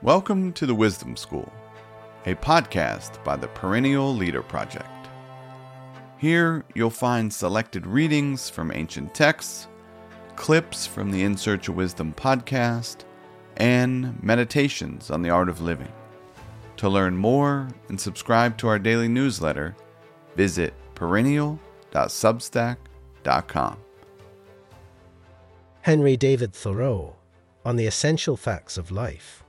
Welcome to the Wisdom School, a podcast by the Perennial Leader Project. Here you'll find selected readings from ancient texts, clips from the In Search of Wisdom podcast, and meditations on the art of living. To learn more and subscribe to our daily newsletter, visit perennial.substack.com. Henry David Thoreau on the essential facts of life.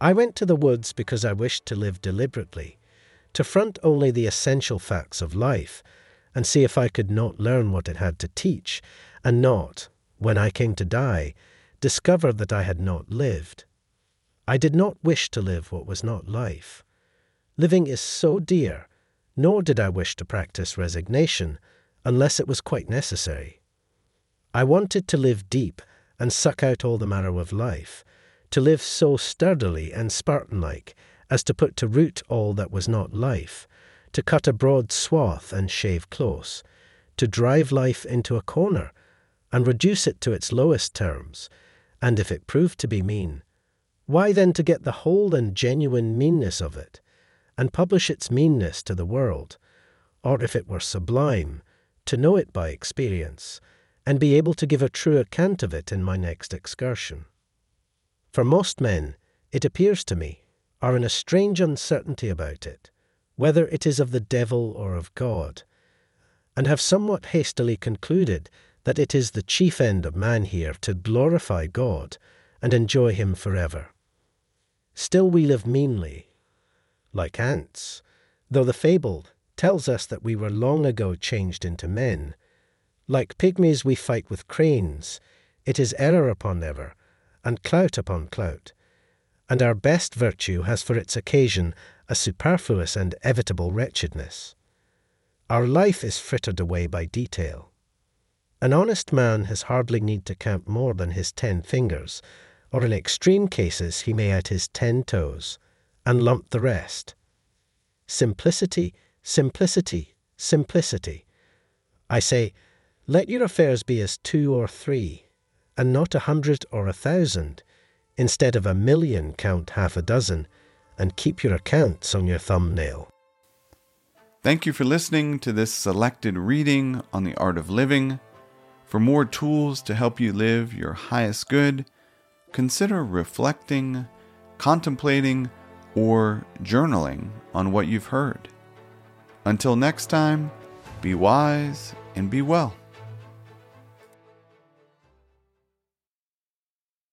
I went to the woods because I wished to live deliberately, to front only the essential facts of life, and see if I could not learn what it had to teach, and not, when I came to die, discover that I had not lived. I did not wish to live what was not life. Living is so dear, nor did I wish to practice resignation, unless it was quite necessary. I wanted to live deep and suck out all the marrow of life, to live so sturdily and Spartan like as to put to root all that was not life, to cut a broad swath and shave close, to drive life into a corner and reduce it to its lowest terms, and if it proved to be mean, why then to get the whole and genuine meanness of it, and publish its meanness to the world, or if it were sublime, to know it by experience, and be able to give a true account of it in my next excursion. For most men, it appears to me, are in a strange uncertainty about it, whether it is of the devil or of God, and have somewhat hastily concluded that it is the chief end of man here to glorify God and enjoy Him forever. Still we live meanly, like ants, though the fable tells us that we were long ago changed into men. Like pygmies we fight with cranes, it is error upon error, and clout upon clout, and our best virtue has for its occasion a superfluous and evitable wretchedness. Our life is frittered away by detail. An honest man has hardly need to count more than his ten fingers, or in extreme cases he may add his ten toes, and lump the rest. Simplicity, simplicity, simplicity. I say, let your affairs be as two or three, and not a hundred or a thousand. Instead of a million, count half a dozen, and keep your accounts on your thumbnail. Thank you for listening to this selected reading on the art of living. For more tools to help you live your highest good, consider reflecting, contemplating, or journaling on what you've heard. Until next time, be wise and be well.